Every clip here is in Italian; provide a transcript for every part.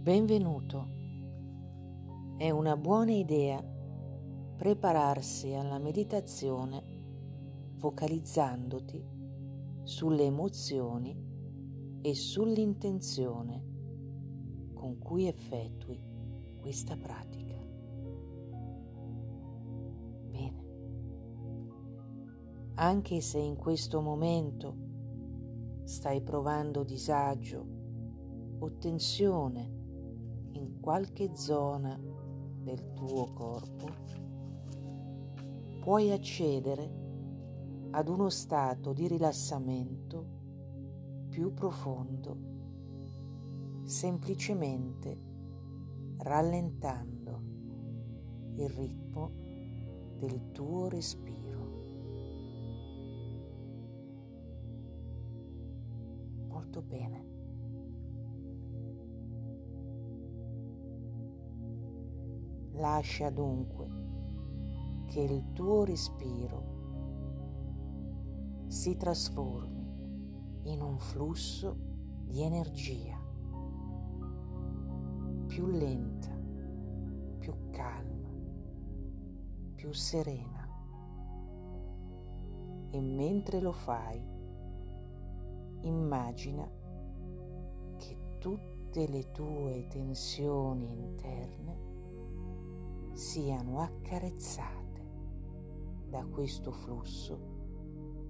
Benvenuto. È una buona idea prepararsi alla meditazione focalizzandoti sulle emozioni e sull'intenzione con cui effettui questa pratica. Bene. Anche se in questo momento stai provando disagio o tensione in qualche zona del tuo corpo, puoi accedere ad uno stato di rilassamento più profondo semplicemente rallentando il ritmo del tuo respiro. Molto bene. Lascia dunque che il tuo respiro si trasformi in un flusso di energia più lenta, più calma, più serena. E mentre lo fai, immagina che tutte le tue tensioni interne siano accarezzate da questo flusso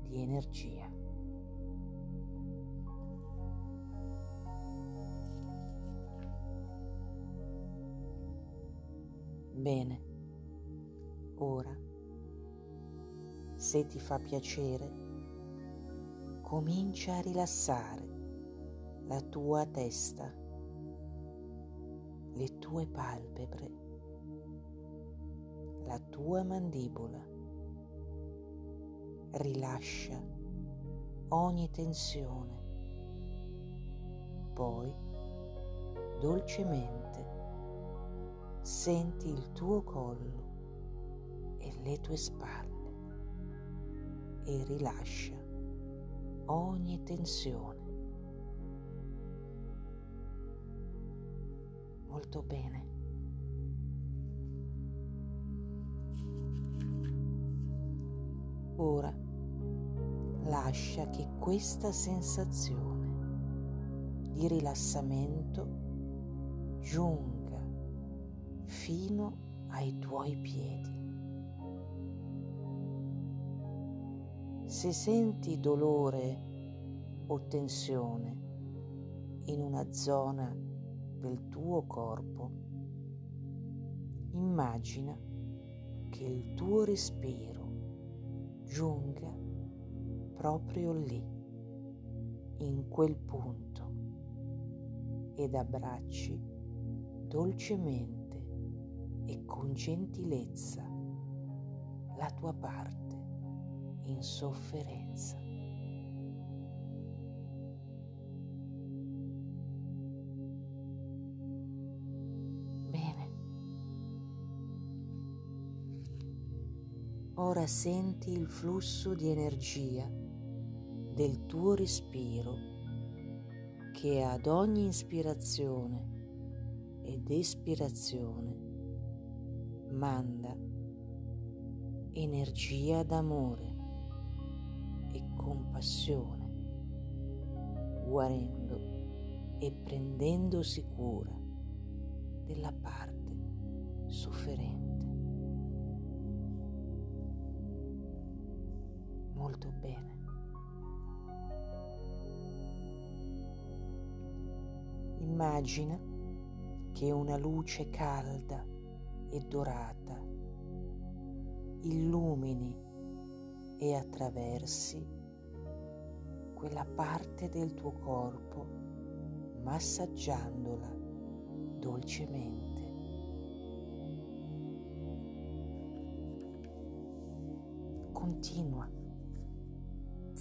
di energia. Bene, ora, se ti fa piacere, comincia a rilassare la tua testa, le tue palpebre la tua mandibola. Rilascia ogni tensione. Poi, dolcemente, senti il tuo collo e le tue spalle e rilascia ogni tensione. Molto bene. Ora lascia che questa sensazione di rilassamento giunga fino ai tuoi piedi. Se senti dolore o tensione in una zona del tuo corpo, immagina che il tuo respiro giunga proprio lì, in quel punto, ed abbracci dolcemente e con gentilezza la tua parte in sofferenza. Ora senti il flusso di energia del tuo respiro che ad ogni ispirazione ed espirazione manda energia d'amore e compassione, guarendo e prendendosi cura della parte sofferente. Molto bene. Immagina che una luce calda e dorata illumini e attraversi quella parte del tuo corpo massaggiandola dolcemente. Continua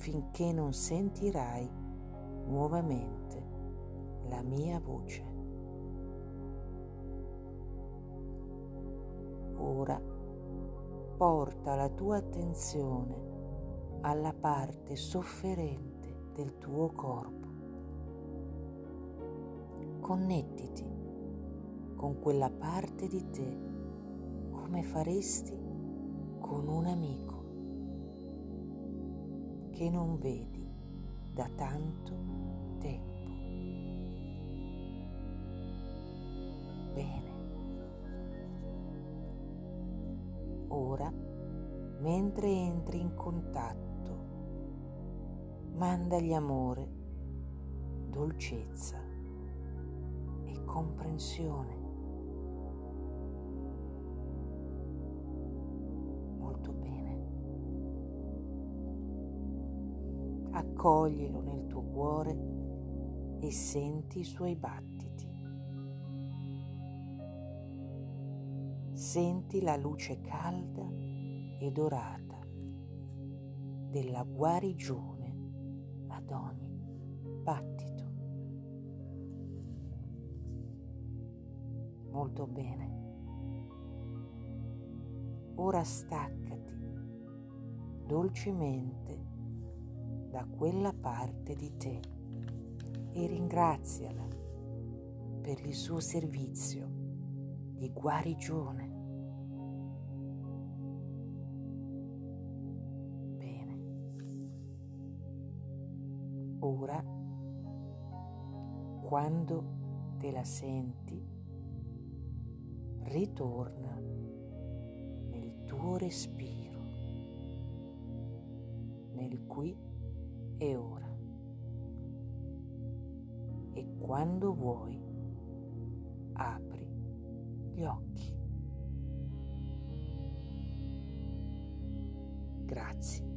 finché non sentirai nuovamente la mia voce. Ora porta la tua attenzione alla parte sofferente del tuo corpo. Connettiti con quella parte di te come faresti con un amico che non vedi da tanto tempo. Bene. Ora, mentre entri in contatto, mandagli amore, dolcezza e comprensione. Accoglilo nel tuo cuore e senti i suoi battiti. Senti la luce calda e dorata della guarigione ad ogni battito. Molto bene. Ora staccati dolcemente da quella parte di te e ringraziala per il suo servizio di guarigione. Bene. Ora, quando te la senti, ritorna nel tuo respiro, nel qui e ora. E quando vuoi, apri gli occhi. Grazie.